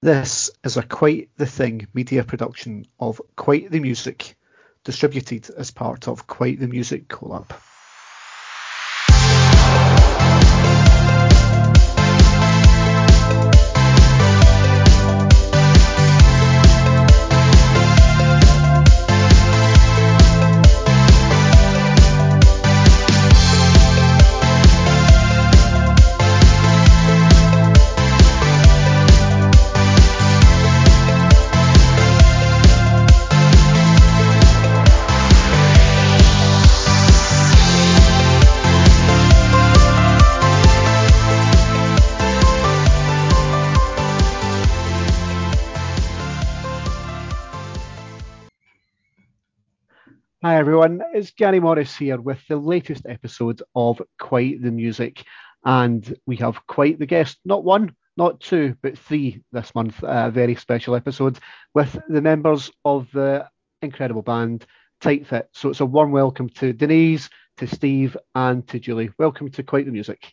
This is a Quite the Thing media production of Quite the Music, distributed as part of Quite the Music Collab. Everyone, it's Gary Morris here with the latest episode of Quite the Music, and we have quite the guest. Not one, not two, but three this month. A very special episode with the members of the incredible band Tight Fit. So it's a warm welcome to Denise, to Steve, and to Julie. Welcome to Quite the Music.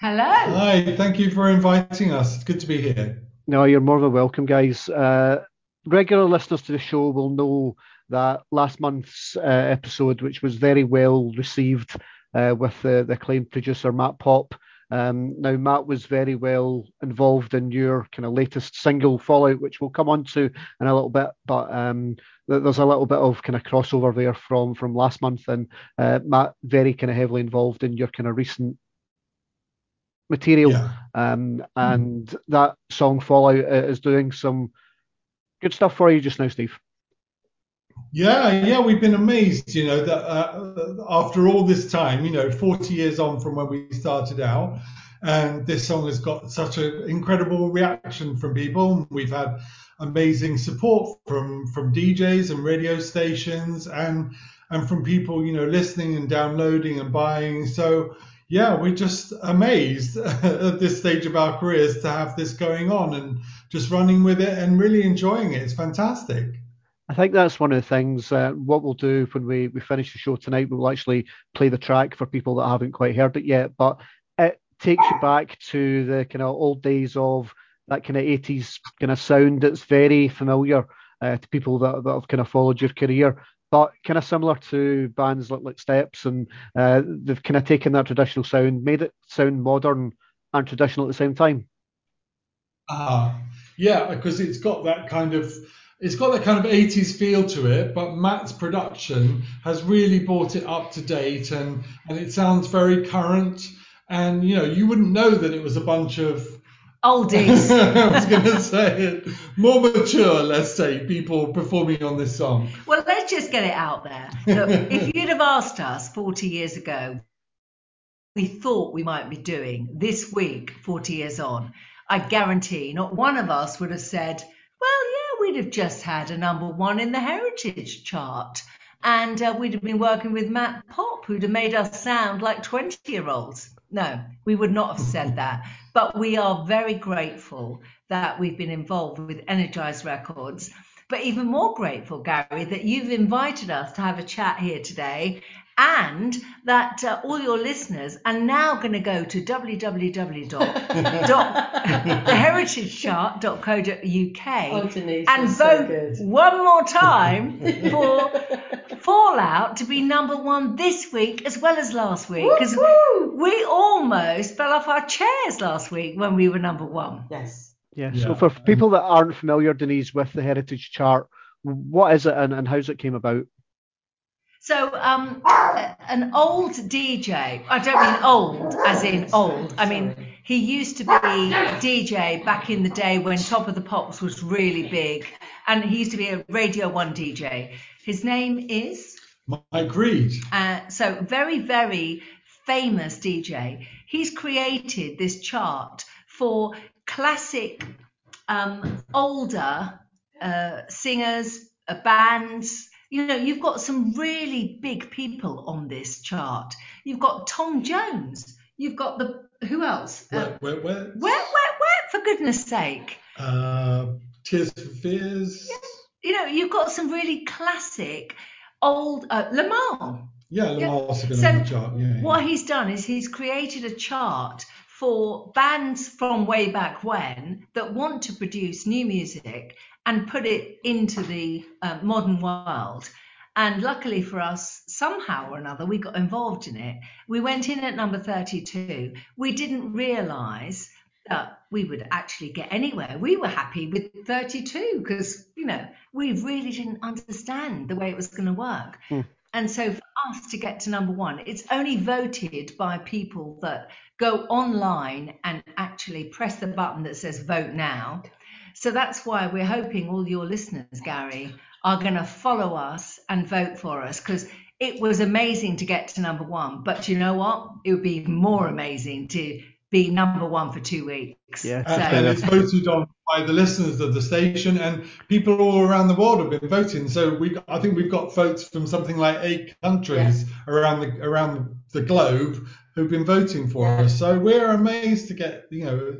Hello. Hi, thank you for inviting us. It's good to be here. No, you're more than welcome, guys. Uh, regular listeners to the show will know that last month's uh, episode, which was very well received uh, with the, the acclaimed producer Matt Pop. Um, now, Matt was very well involved in your kind of latest single, Fallout, which we'll come on to in a little bit, but um, there's a little bit of kind of crossover there from from last month, and uh, Matt very kind of heavily involved in your kind of recent material, yeah. um, and mm-hmm. that song Fallout uh, is doing some good stuff for you just now, Steve. Yeah, yeah, we've been amazed, you know, that uh, after all this time, you know, 40 years on from when we started out, and this song has got such an incredible reaction from people. We've had amazing support from from DJs and radio stations, and and from people, you know, listening and downloading and buying. So yeah, we're just amazed at this stage of our careers to have this going on and just running with it and really enjoying it. It's fantastic. I think that's one of the things. Uh, what we'll do when we, we finish the show tonight, we'll actually play the track for people that haven't quite heard it yet. But it takes you back to the kind of old days of that kind of 80s kind of sound that's very familiar uh, to people that, that have kind of followed your career. But kind of similar to bands like, like Steps, and uh, they've kind of taken that traditional sound, made it sound modern and traditional at the same time. Ah, yeah, because it's got that kind of it's got that kind of 80s feel to it, but Matt's production has really brought it up to date and, and it sounds very current. And, you know, you wouldn't know that it was a bunch of oldies. I was going to say it. More mature, let's say, people performing on this song. Well, let's just get it out there. Look, if you'd have asked us 40 years ago, we thought we might be doing this week, 40 years on, I guarantee not one of us would have said, we'd have just had a number one in the Heritage chart. And uh, we'd have been working with Matt Pop, who'd have made us sound like 20 year olds. No, we would not have said that. But we are very grateful that we've been involved with Energize Records. But even more grateful, Gary, that you've invited us to have a chat here today and that uh, all your listeners are now going to go to www.theheritagechart.co.uk oh, and vote so one more time for Fallout to be number one this week as well as last week because we almost fell off our chairs last week when we were number one. Yes. Yeah, yeah. So for people that aren't familiar, Denise, with the Heritage Chart, what is it and, and how's it came about? So, um, an old DJ, I don't mean old as in old, I mean, he used to be DJ back in the day when Top of the Pops was really big, and he used to be a Radio 1 DJ. His name is? Mike Read. Uh, so, very, very famous DJ. He's created this chart for classic, um, older uh, singers, uh, bands, you know, you've got some really big people on this chart. You've got Tom Jones. You've got the who else? Where, where, where? Where, where, where? For goodness sake. Uh, Tears for Fears. Yeah. You know, you've got some really classic old uh, Limahl. Yeah, Limahl's yeah. been so on the chart. Yeah, what he's done is he's created a chart for bands from way back when that want to produce new music and put it into the uh, modern world. And luckily for us, somehow or another, we got involved in it. We went in at number 32. We didn't realize that we would actually get anywhere. We were happy with 32 because, you know, we really didn't understand the way it was going to work. Mm. And so us to get to number one, it's only voted by people that go online and actually press the button that says vote now. So that's why we're hoping all your listeners, Gary, are going to follow us and vote for us because it was amazing to get to number one. But you know what? It would be more amazing to be number one for two weeks. Yeah, so, and, it's voted on by the listeners of the station, and people all around the world have been voting. So we, I think we've got votes from something like eight countries yeah. around the around the globe who've been voting for yeah. us. So we're amazed to get you know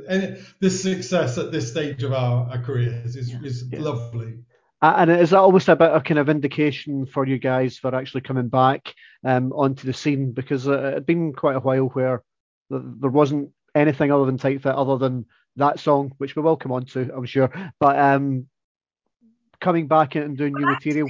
this success at this stage of our, our careers is, yeah. is lovely. And is that almost a bit of kind of indication for you guys for actually coming back um, onto the scene? Because uh, it had been quite a while where there wasn't anything other than Tight Fit, other than that song, which we will come on to, I'm sure. But um, coming back and doing well, new actually, material.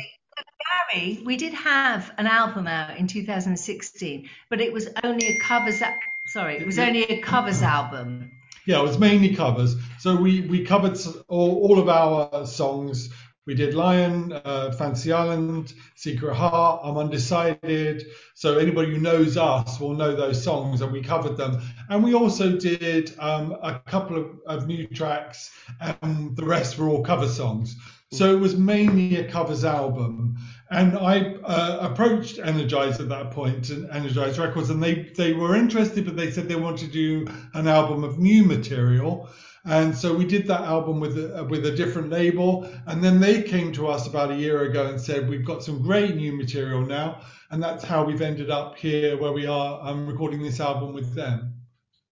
Gary, we did have an album out in 2016, but it was only a covers. Sorry, it was only a covers album. Yeah, it was mainly covers. So we we covered all, all of our songs we did Lion, uh, Fantasy Island, Secret Heart, I'm Undecided. So anybody who knows us will know those songs, and we covered them. And we also did um, a couple of, of, new tracks, and the rest were all cover songs. So it was mainly a covers album. And I uh, approached Energize at that point, and Energize Records, and they they were interested, but they said they wanted to do an album of new material. And so we did that album with a, with a different label. And then they came to us about a year ago and said, We've got some great new material now. And that's how we've ended up here where we are um, recording this album with them.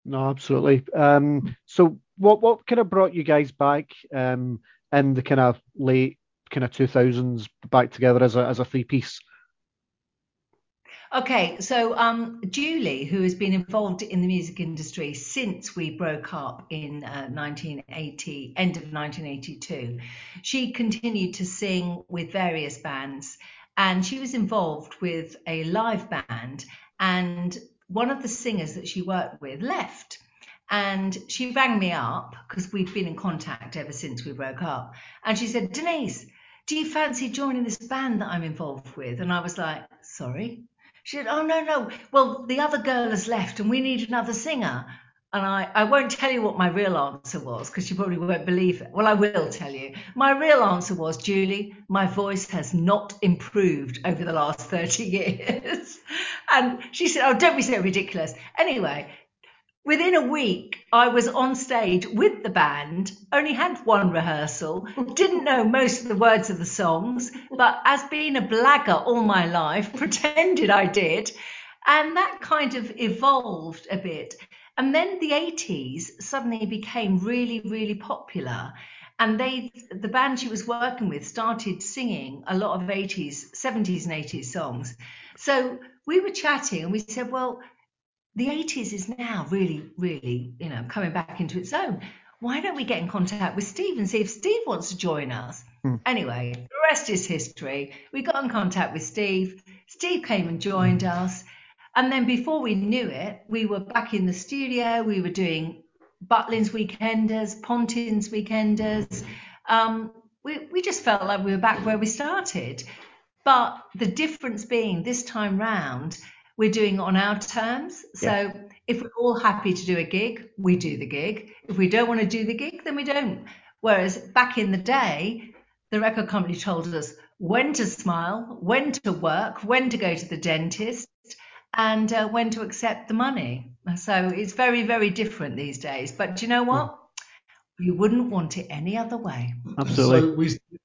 No, absolutely. Um, so what what kind of brought you guys back um, in the kind of late kind of 2000s back together as a, as a three piece? Okay, so um, Julie, who has been involved in the music industry since we broke up in uh, 1980, end of 1982, she continued to sing with various bands, and she was involved with a live band. And one of the singers that she worked with left, and she rang me up because we've been in contact ever since we broke up, and she said, Denise. Do you fancy joining this band that I'm involved with? And I was like, sorry, she said, Oh, no, no. Well, the other girl has left and we need another singer. And I, I won't tell you what my real answer was because you probably won't believe it. Well, I will tell you. My real answer was, Julie, my voice has not improved over the last 30 years. and she said, Oh, don't be so ridiculous. Anyway, Within a week, I was on stage with the band, only had one rehearsal, didn't know most of the words of the songs, but as being a blagger all my life, pretended I did. And that kind of evolved a bit. And then the 80s suddenly became really, really popular. And they, the band she was working with, started singing a lot of 80s, 70s, and 80s songs. So we were chatting and we said, well, the 80s is now really, really, you know, coming back into its own. Why don't we get in contact with Steve and see if Steve wants to join us? Hmm. Anyway, the rest is history. We got in contact with Steve. Steve came and joined us. And then before we knew it, we were back in the studio. We were doing Butlins Weekenders, Pontins Weekenders. Um, we, we just felt like we were back where we started. But the difference being this time round, we're doing on our terms. So yeah. if we're all happy to do a gig, we do the gig. If we don't want to do the gig, then we don't. Whereas back in the day, the record company told us when to smile, when to work, when to go to the dentist, and uh, when to accept the money. So it's very, very different these days. But do you know what? You wouldn't want it any other way. Absolutely. So we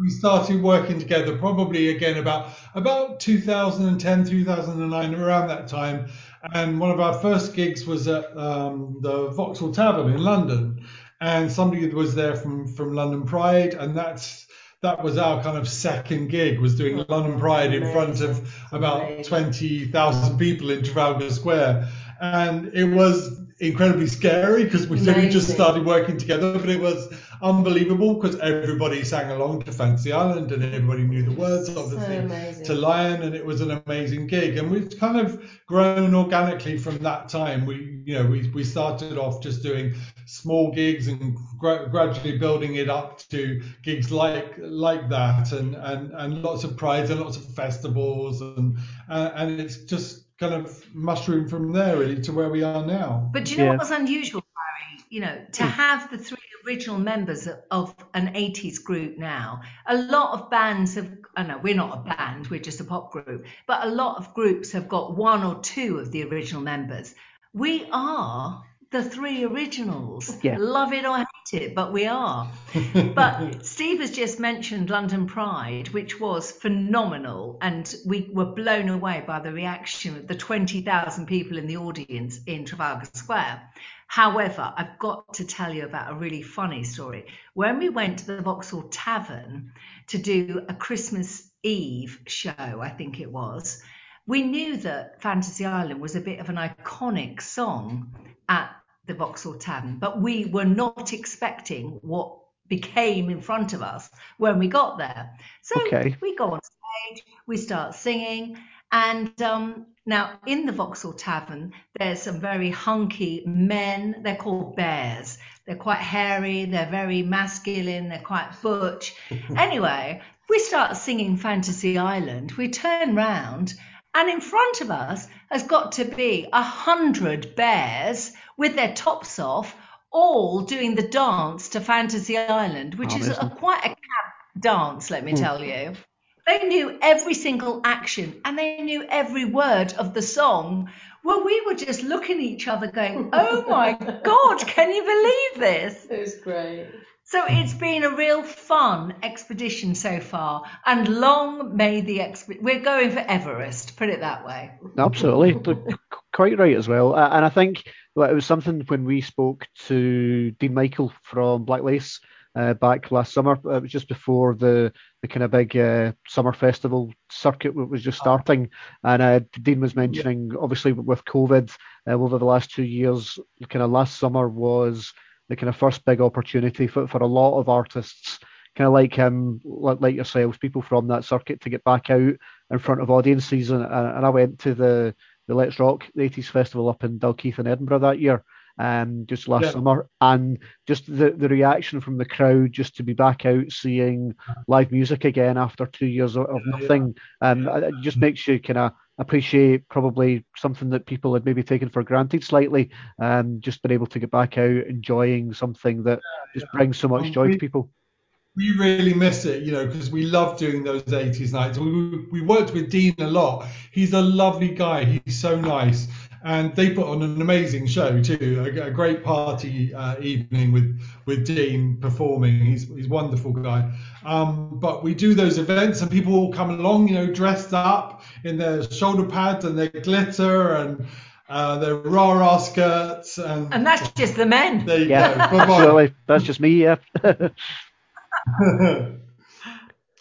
we started working together probably again about about 2010 2009 around that time. And one of our first gigs was at um, the vauxhall tavern in london. And somebody was there from from london pride. And that's that was our kind of second gig was doing oh, london pride in front of about 20,000 people in trafalgar square. And it was incredibly scary because we said we just started working together, but it was unbelievable because everybody sang along to Fantasy Island and everybody knew the words, obviously, amazing. to Lion, and it was an amazing gig. And we've kind of grown organically from that time. We, you know, we, we started off just doing small gigs and gra- gradually building it up to gigs like like that, and and and lots of prides and lots of festivals, and uh, and it's just kind of mushroomed from there really to where we are now. But do you know Yeah. what was unusual, Barry? You know, to have the three original members of, an 80s group now, a lot of bands have, I know we're not a band, we're just a pop group, but a lot of groups have got one or two of the original members. We are the three originals. Yeah. Love it or hate it, but we are. But Steve has just mentioned London Pride, which was phenomenal, and we were blown away by the reaction of the 20,000 people in the audience in Trafalgar Square. However, I've got to tell you about a really funny story. When we went to the Vauxhall Tavern to do a Christmas Eve show, I think it was, we knew that Fantasy Island was a bit of an iconic song at the Vauxhall Tavern, but we were not expecting what became in front of us when we got there. So Okay. we go on stage, we start singing, and um, now in the Vauxhall Tavern, there's some very hunky men. They're called bears. They're quite hairy. They're very masculine. They're quite butch. anyway, we start singing Fantasy Island. We turn round, and in front of us has got to be a hundred bears with their tops off, all doing the dance to Fantasy Island, which is a, quite a cab dance, let me tell you. They knew every single action and they knew every word of the song. Well, we were just looking at each other going, oh my God, can you believe this? It was great. So it's been a real fun expedition so far, and long may the expedition. We're going for Everest, put it that way. Absolutely, quite right as well. Uh, and I think well, it was something when we spoke to Dene Michael from Black Lace uh, back last summer. It was just before the the kind of big uh, summer festival circuit wa- was just starting, and uh, Dene was mentioning obviously with COVID uh, over the last two years, kind of last summer was the kind of first big opportunity for, for a lot of artists kind of like him, like, like yourselves, people from that circuit to get back out in front of audiences. And, and I went to the, the Let's Rock, the 80s festival up in Dalkeith in Edinburgh that year, um, just last Yeah. summer. And just the, the reaction from the crowd just to be back out seeing live music again after two years of, of nothing. Um, it just makes you kind of appreciate probably something that people had maybe taken for granted slightly. Um, just been able to get back out enjoying something that just brings so much joy to people. We really miss it, you know, because we love doing those 80s nights. We, we worked with Dene a lot. He's a lovely guy. He's so nice. And they put on an amazing show too, a, a great party uh, evening with, with Dene performing. He's he's a wonderful guy. Um, but we do those events and people all come along, you know, dressed up in their shoulder pads and their glitter and uh, their rah rah skirts and, And that's just the men. there you Yeah, go. Absolutely. That's just me. Yeah.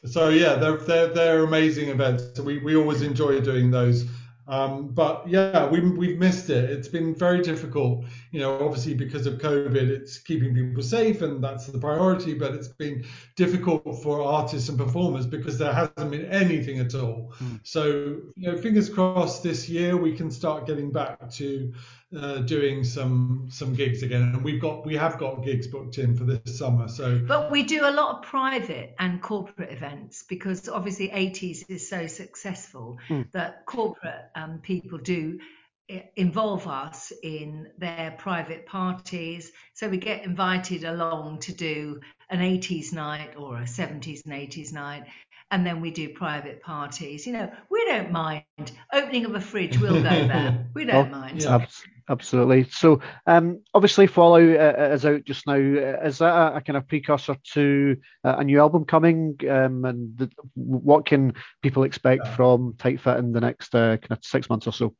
so yeah, they're they're they're amazing events. So we, we always enjoy doing those. Um, but yeah, we we've missed it. It's been very difficult. You know, obviously because of COVID, it's keeping people safe, and that's the priority. But it's been difficult for artists and performers because there hasn't been anything at all. So you know, fingers crossed this year we can start getting back to uh, doing some some gigs again. And we've got we have got gigs booked in for this summer. So But we do a lot of private and corporate events because obviously 80s is so successful that corporate um, people do involve us in their private parties. So we get invited along to do an 80s night or a 70s and 80s night. And then we do private parties. You know, we don't mind opening of a fridge. We'll go there. We don't Oh, mind. yeah. Absolutely. So, um, obviously, Fallout uh, is out just now. Uh, Is that a, a kind of precursor to uh, a new album coming? Um, and the, what can people expect from Tight Fit in the next uh, kind of six months or so?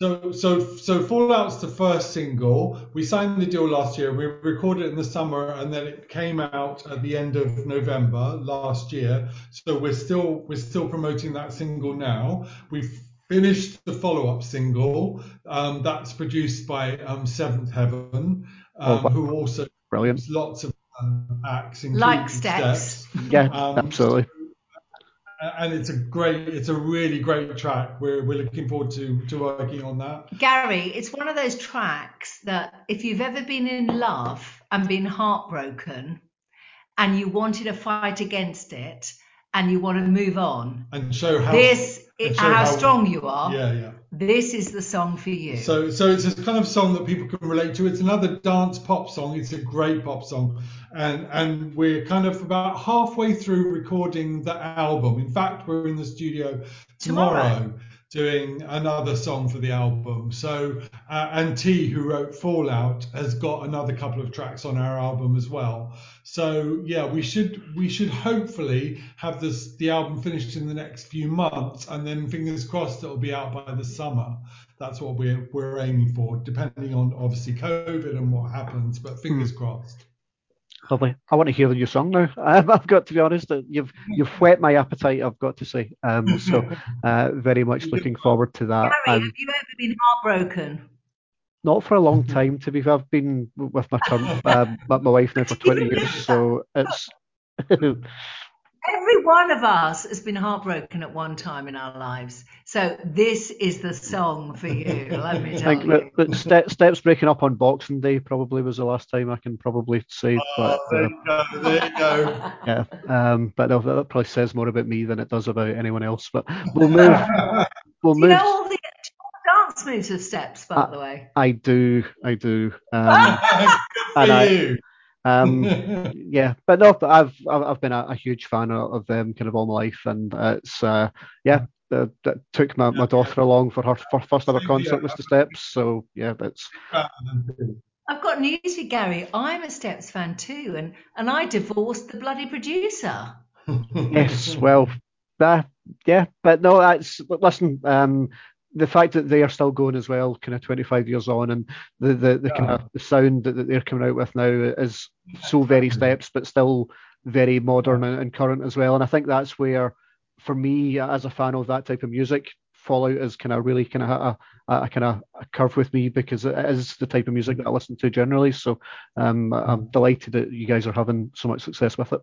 So, so, so Fallout's the first single. We signed the deal last year. We recorded it in the summer, and then it came out at the end of November last year. So we're still we're still promoting that single now. We've finished the follow-up single um, that's produced by um, Seventh Heaven, Oh, um, wow. who also Brilliant. lots of um, acts, including Like Steps. Yeah, Um, absolutely. Uh, and it's a great, it's a really great track. We're we're looking forward to to working on that. Gary, it's one of those tracks that if you've ever been in love and been heartbroken and you wanted to fight against it and you want to move on, And show how this and show how, how- strong you are. yeah yeah. This is the song for you. So, so it's a kind of song that people can relate to. It's another dance pop song. It's a great pop song, and and we're kind of about halfway through recording the album. In fact, we're in the studio tomorrow, Tomorrow. Doing another song for the album. So, uh, and T, who wrote Fallout, has got another couple of tracks on our album as well. So, yeah, we should we should hopefully have this the album finished in the next few months, and then fingers crossed it'll be out by the summer that's what we're we're aiming for, depending on obviously COVID and what happens. But fingers crossed. Lovely. I want to hear the new song now. Um, I've got to be honest. uh, You've you've whet my appetite. I've got to say. Um, so uh, very much looking forward to that. Gary, Um, have you ever been heartbroken? not for a long time, to be fair. I've been with my current, um, my my wife now for 20 years, so it's. Every one of us has been heartbroken at one time in our lives. So this is the song for you. Let me I tell think that, you. that Ste- Steps breaking up on Boxing Day probably was the last time I can probably say. But Oh, there uh, you go. There you go. yeah, um, but no, that probably says more about me than it does about anyone else. But we'll move. We'll Do you know all the dance moves of steps, by Uh, the way? I do. I do. Um, Good for And I- you. um, yeah, but no, but I've I've, I've been a, a huge fan of, of them kind of all my life, and uh, it's uh, yeah, uh, that took my, my daughter along for her, for first ever concert here. was the Steps. So yeah, that's I've got news for you, Gary. I'm a Steps fan too, and, and I divorced the bloody producer. yes. Well, that yeah, but no, that's listen. Um, the fact that they are still going as well, kind of 25 years on, and the the, the kind of the sound that, that they're coming out with now is so very steps, but still very modern and, and current as well. And I think that's where, for me, as a fan of that type of music, Fallout is kind of really kind of a, a, a kind of a curve with me because it is the type of music that I listen to generally. So um, I'm delighted that you guys are having so much success with it.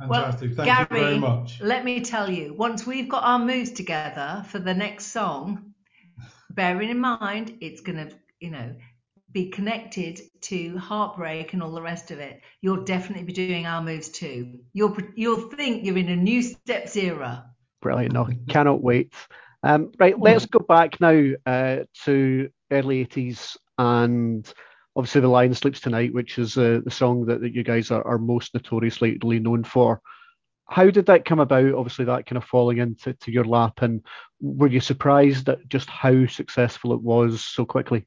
Fantastic. well, Thank Gary, you very much. let me tell you, once we've got our moves together for the next song, bearing in mind it's going to, you know, be connected to heartbreak and all the rest of it, you'll definitely be doing our moves too. You'll you'll think you're in a new steps era. Brilliant. No, cannot wait. Um, right, let's go back now uh, to early 80s and obviously The Lion Sleeps Tonight, which is uh, the song that, that you guys are, are most notoriously known for. How did that come about? Obviously, that kind of falling into to your lap, and were you surprised at just how successful it was so quickly?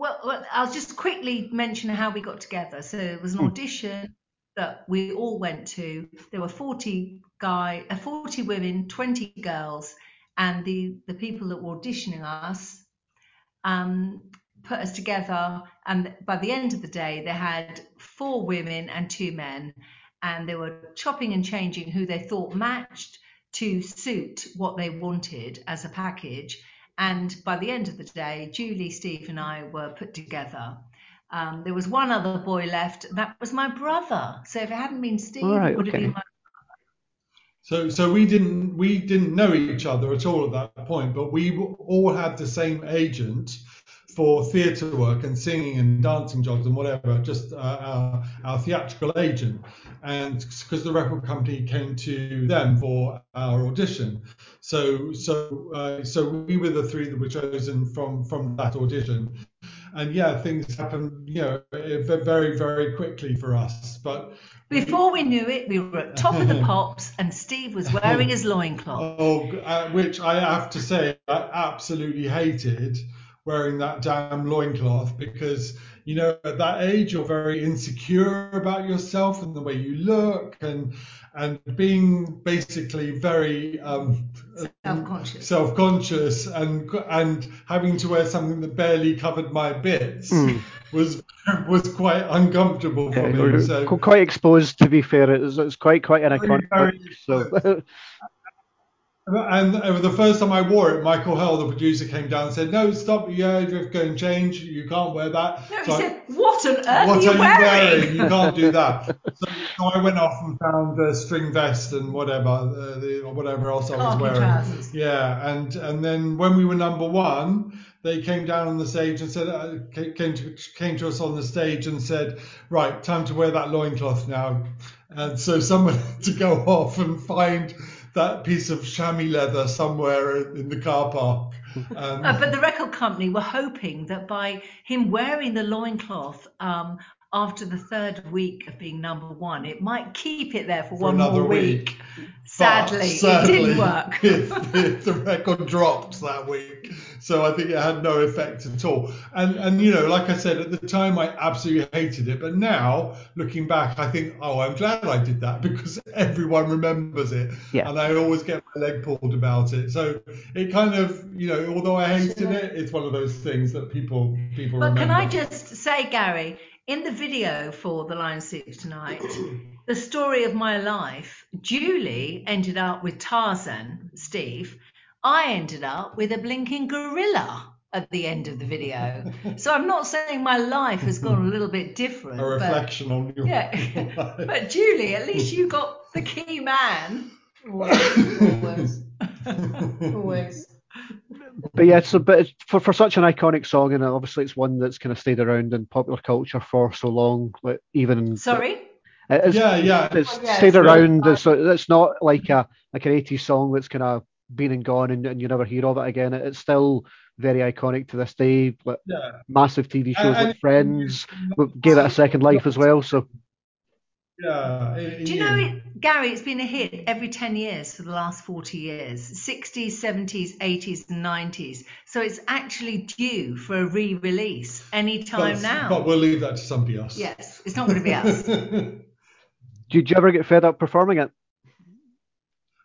Well, well, I'll just quickly mention how we got together. So it was an Hmm. audition that we all went to. There were 40 guy, uh, 40 women, 20 girls, and the the people that were auditioning us um, put us together. And by the end of the day, they had four women and two men, and they were chopping and changing who they thought matched to suit what they wanted as a package. And by the end of the day, Julie, Steve, and I were put together. Um, there was one other boy left, that was my brother. So if it hadn't been Steve, All right, it would have okay. been my So, so we didn't we didn't know each other at all at that point, but we all had the same agent for theatre work and singing and dancing jobs and whatever, just uh, our, our theatrical agent. And because the record company came to them for our audition, so so uh, so we were the three that were chosen from from that audition. And yeah, things happened, you know, very very quickly for us, but. Before we knew it, we were at top of the pops, and Steve was wearing his loincloth. Oh, uh, which I have to say, I absolutely hated wearing that damn loincloth because, you know, at that age, you're very insecure about yourself and the way you look and and being basically very um, Self-conscious. self-conscious and and having to wear something that barely covered my bits Mm. was was quite uncomfortable for Yeah, me. So quite exposed, to be fair. It's, it's quite quite an Very, iconic. very So And over the first time I wore it, Michael Hell, the producer, came down and said, "No, stop! Yeah, you have to go and change. You can't wear that." No, So he I- said, "What on earth what are are you you wearing?" wearing? You can't do that. So, so I went off and found a string vest and whatever, uh, the, or whatever else I was wearing. trousers. Yeah, and and then when we were number one, they came down on the stage and said, uh, came to came to us on the stage and said, right, time to wear that loincloth now. And so someone had to go off and find that piece of chamois leather somewhere in the car park. Um, Uh, but the record company were hoping that by him wearing the loincloth um, after the third week of being number one, it might keep it there for, for one more week. week. Sadly, But it didn't work. it- it- the record dropped that week, so I think it had no effect at all. And and you know, like I said at the time, I absolutely hated it. But now, looking back, I think, oh, I'm glad I did that because everyone remembers it, Yeah. and I always get my leg pulled about it. So it kind of, you know, although I hated it, it's one of those things that people people But remember. can I just say, Gary, in the video for The Lion Sleeps Tonight, the story of my life, Julie ended up with Tarzan, Steve. I ended up with a blinking gorilla at the end of the video. So I'm not saying my life has gone a little bit different. a but- reflection on your yeah. life. but Julie, at least you got the key man. Always, always, always. But yeah, so but it's, for for such an iconic song, and obviously it's one that's kind of stayed around in popular culture for so long, like even Sorry? it's, Yeah, yeah. it's Oh, yeah, stayed it's around. fun. It's, it's not like a like an 80s song that's kind of been and gone, and, and you never hear of it again. It, it's still very iconic to this day. Like Yeah. massive TV shows And- like Friends w- gave it a second life as well. So Yeah. Do you know it, Gary? It's been a hit every 10 years for the last 40 years 60s, 70s, 80s, and 90s. So it's actually due for a re release anytime but, now. But we'll leave that to somebody else. yes, it's not going to be us. did you ever get fed up performing it?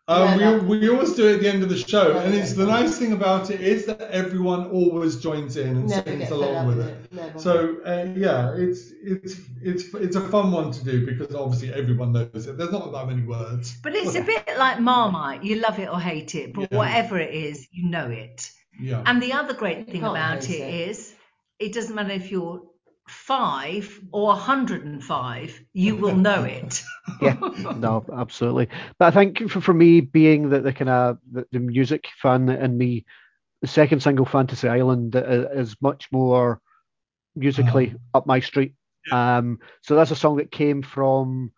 Um, Yeah, we, we always do it at the end of the show, Yeah, and yeah, it's the nice thing about it is that everyone always joins in and Never sings along with it. it. So uh, yeah, it's it's it's it's a fun one to do because obviously everyone knows it. There's not that many words. But it's a bit like Marmite. You love it or hate it, but Yeah. whatever it is, you know it. Yeah. And the other great thing about it it. is, it doesn't matter if you're five or 105, you will know it. Yeah, no, absolutely. But I think for, for me, being that the kind of the, the music fan in me, the second single, Fantasy Island, i- is much more musically up my street. Um, so that's a song that came from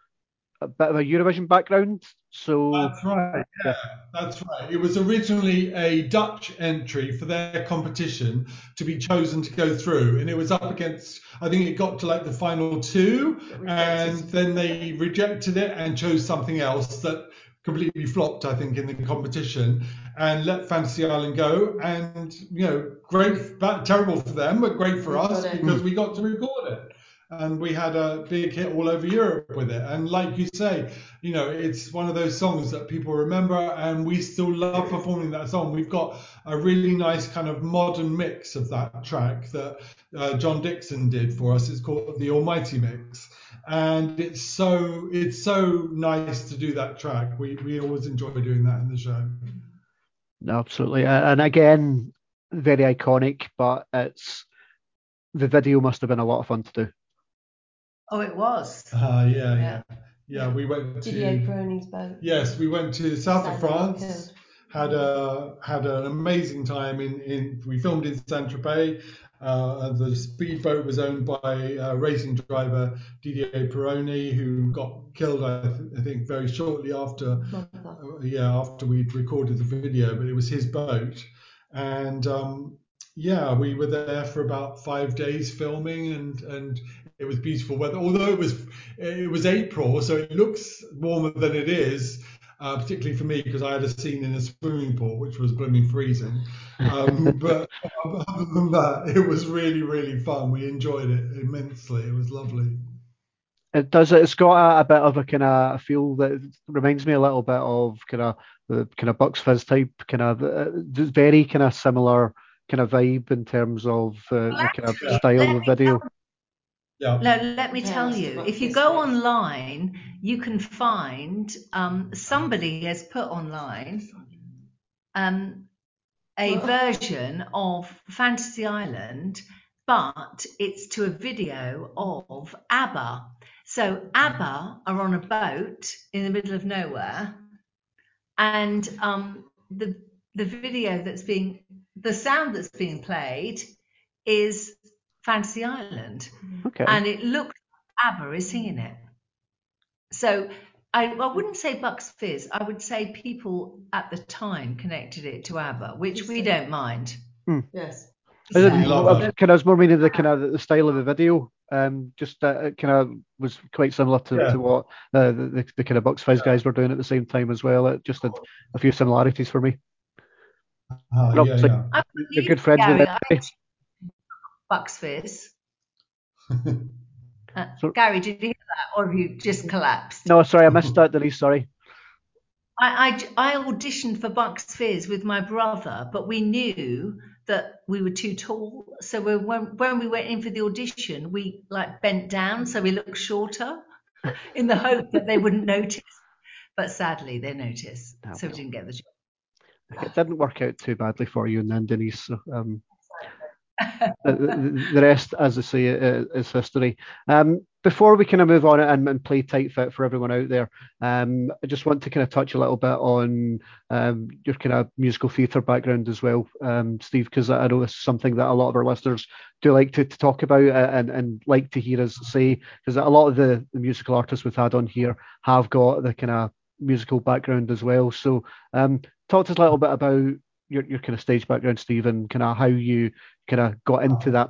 a bit of a Eurovision background. So That's right. Yeah, that's right. It was originally a Dutch entry for their competition to be chosen to go through, and it was up against. I think it got to like the final two, and then they rejected it and chose something else that completely flopped. I think in the competition and let Fantasy Island go, and you know, great, terrible for them, but great for us because we got to record it. And we had a big hit all over Europe with it. And like you say, you know, it's one of those songs that people remember, and we still love performing that song. We've got a really nice kind of modern mix of that track that uh, John Dixon did for us. It's called the Almighty Mix, and it's so it's so nice to do that track. We we always enjoy doing that in the show. absolutely, and again, very iconic. But it's the video must have been a lot of fun to do. Oh, it was. Uh, yeah, yeah, Yeah. yeah. We went Didier to Pironi's boat. yes, we went to the south of France. Had a had an amazing time in in we filmed in Saint Tropez. Uh, the speedboat was owned by uh, racing driver Didier Pironi, who got killed, I, th- I think, very shortly after uh, yeah, after we'd recorded the video, but it was his boat. And um, yeah, we were there for about five days filming, and and it was beautiful weather. Although it was it was April, so it looks warmer than it is. Uh, particularly for me because I had a scene in a swimming pool which was blooming freezing. Um, but other than that, it was really really fun. We enjoyed it immensely. It was lovely. It does. It's got a, a bit of a kind of feel that reminds me a little bit of kind of the kind of Bucks Fizz type kind of uh, very kind of similar kind of vibe in terms of uh, the kind of style of video. Yeah. No, let me Yeah, tell you, if you go bit. online, you can find um, somebody has put online um, a version of Fantasy Island, but it's to a video of ABBA. So ABBA are on a boat in the middle of nowhere, and um, the the video that's being the sound that's being played is Fantasy Island, Okay. and it looked like ABBA is singing it. So I, I wouldn't say Bucks Fizz. I would say people at the time connected it to ABBA, which we don't mind. Yes. I didn't, love I- kind of was more meaning the kind of the style of the video. Um, just uh, kind of was quite similar to, Yeah. to what uh, the, the the kind of Bucks Fizz guys were doing at the same time as well. It just had a few similarities for me. Rob, yeah, so- yeah. I You're good friends with Gary, Eddie. I- Bucks Fizz. Uh, So- Gary, did you hear that, or have you just collapsed? No, sorry, I missed that, Denise. Sorry. I, I, I auditioned for Bucks Fizz with my brother, but we knew that we were too tall. So we, when, when we went in for the audition, we like bent down so we looked shorter in the hope that they wouldn't notice. But sadly, they noticed. Oh, So we didn't get the job. It didn't work out too badly for you and then Denise. So, um, the, the, rest, as I say, is history. Um, before we kind of move on and, and play tight fit for everyone out there, um, I just want to kind of touch a little bit on um, your kind of musical theatre background as well, um, Steve, because I know this is something that a lot of our listeners do like to, to talk about uh, and, and like to hear us say, because a lot of the, the musical artists we've had on here have got the kind of musical background as well. So, um, talk to us a little bit about your, your kind of stage background, Steve, and kind of how you kind of got into that.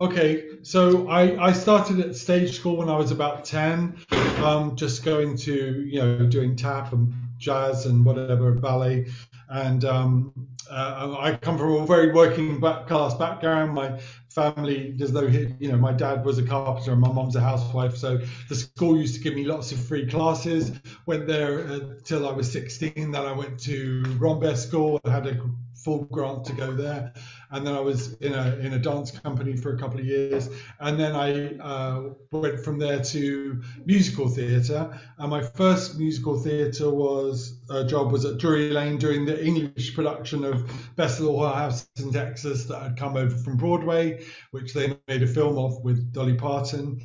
Okay, so I, I started at stage school when I was about 10, um, just going to, you know, doing tap and jazz and whatever, ballet. And um, uh, I come from a very working back class background. My family, there's no, you know, my dad was a carpenter and my mom's a housewife. So the school used to give me lots of free classes. Went there uh, till I was 16. Then I went to Rambert School. I had a full grant to go there and then I was in a in a dance company for a couple of years, and then I uh, went from there to musical theatre. And my first musical theatre was uh, job was at Drury Lane doing the English production of Best of Little House in Texas that had come over from Broadway, which they made a film of with Dolly Parton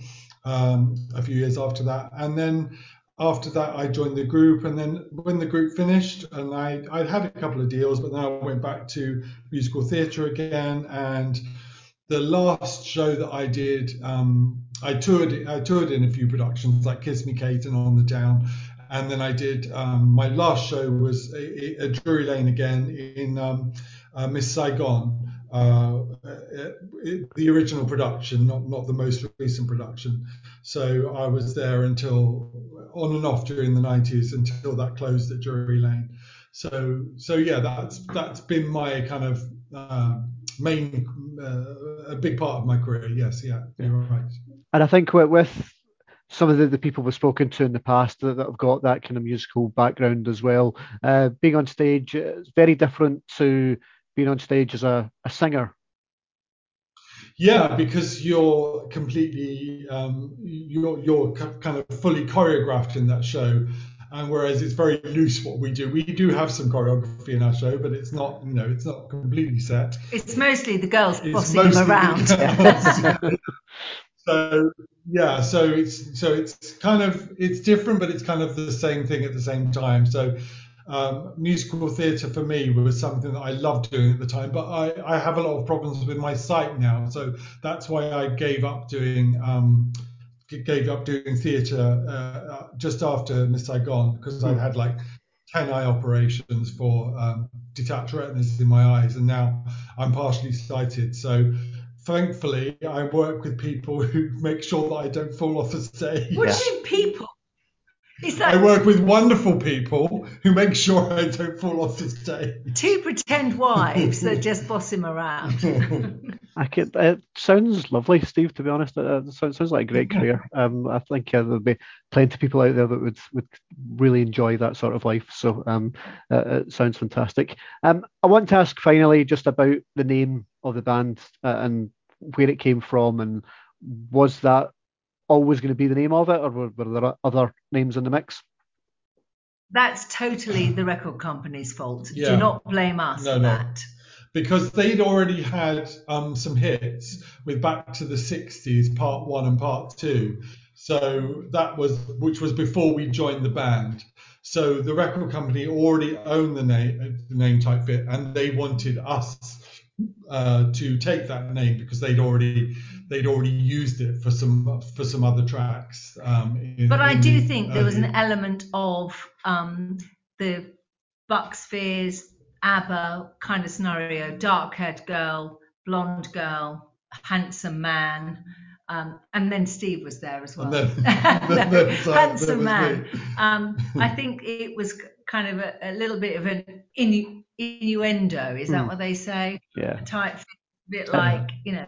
um, a few years after that, and then after that, I joined the group, and then when the group finished, and I I'd had a couple of deals, but then I went back to musical theatre again, and the last show that I did, um, I toured I toured in a few productions like Kiss Me Kate and On the Town, and then I did um, my last show was a, Drury Lane again in um, uh, Miss Saigon. Uh, it, the original production, not not the most recent production. So I was there until on and off during the 90s until that closed at Drury Lane. So so yeah, that's that's been my kind of uh, main uh, a big part of my career. Yes, yeah, you're right. And I think with, with some of the, the people we've spoken to in the past that, that have got that kind of musical background as well, uh, being on stage is very different to being on stage as a, a singer. Yeah, because you're completely um, you're you're kind of fully choreographed in that show, and whereas it's very loose what we do. We do have some choreography in our show, but it's not you know it's not completely set. It's mostly the girls It's bossing them around. the- so yeah, so it's so it's kind of it's different, but it's kind of the same thing at the same time. So um, musical theatre for me was something that I loved doing at the time, but I, I have a lot of problems with my sight now, so that's why I gave up doing um, gave up doing theatre uh, uh, just after Miss Saigon because I had like 10 eye operations for um, detached retinas in my eyes, and now I'm partially sighted. So thankfully, I work with people who make sure that I don't fall off the stage. What do you mean, people? Is I work with wonderful people who make sure I don't fall off the stage. two pretend wives that just boss him around? I could, it sounds lovely, Steve. To be honest, uh, it sounds, sounds like a great career. Um, I think uh, there'd be plenty of people out there that would would really enjoy that sort of life. So, um, uh, it sounds fantastic. Um, I want to ask finally just about the name of the band uh, and where it came from, and was that always going to be the name of it, or were, were there other names in the mix? that's totally the record company's fault. Yeah. Do not blame us No, for no. that. because they'd already had um, some hits with Back to the 60s, part one and part two. So that was, which was before we joined the band. So the record company already owned the name, the name Tight Fit, and they wanted us uh, to take that name because they'd already they'd already used it for some for some other tracks. Um, in, But I do the think there was an element of um, the Bucks Fizz, ABBA kind of scenario: dark-haired girl, blonde girl, handsome man, um, and then Steve was there as well. And then- then there handsome man. Um, I think it was kind of a, a little bit of an innu- innuendo. Is that Hmm. what they say? Yeah. A type, bit like you know.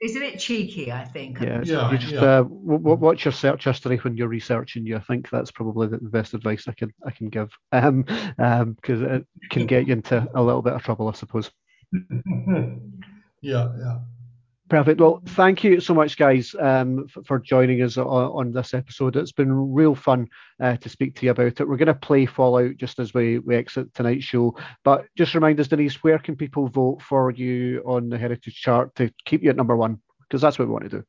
It's a bit cheeky, I think. Yeah, Yeah, you just yeah. uh, w- w- watch your search history when you're researching you. I think that's probably the best advice I can I can give, um, um, because it can get you into a little bit of trouble, I suppose. yeah, yeah. Perfect. Well, thank you so much, guys, um, f- for joining us on, on this episode. It's been real fun uh, to speak to you about it. We're going to play Fallout just as we, we exit tonight's show. But just remind us, Denise, where can people vote for you on the Heritage Chart to keep you at number one? Because that's what we want to do.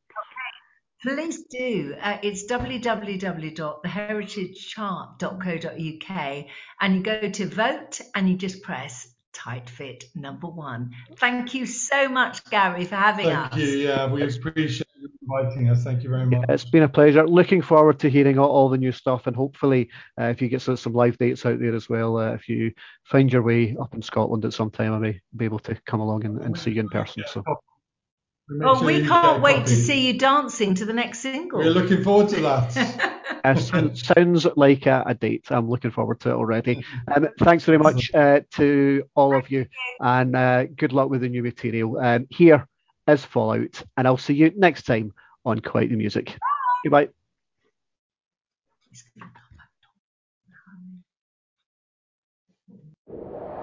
Please do. Uh, it's www.theheritagechart.co.uk and you go to vote and you just press tight fit number one. Thank you so much, Gary, for having Thank us. Thank you. Yeah, we appreciate you inviting us. Thank you very much. It's been a pleasure. Looking forward to hearing all, all the new stuff, and hopefully, uh, if you get some, some live dates out there as well, uh, if you find your way up in Scotland at some time, I may be able to come along and, and see you in person. So, Make Oh, sure we can't wait copy. to see you dancing to the next single. We're looking forward to that. uh, sounds- sounds like a, a date. I'm looking forward to it already. Um, thanks very much uh, to all of you, and uh, good luck with the new material. Um, here is Fallout, and I'll see you next time on Quite the Music. Goodbye. Something's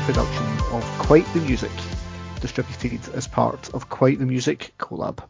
production of Quite the Music, distributed as part of Quite the Music Collab.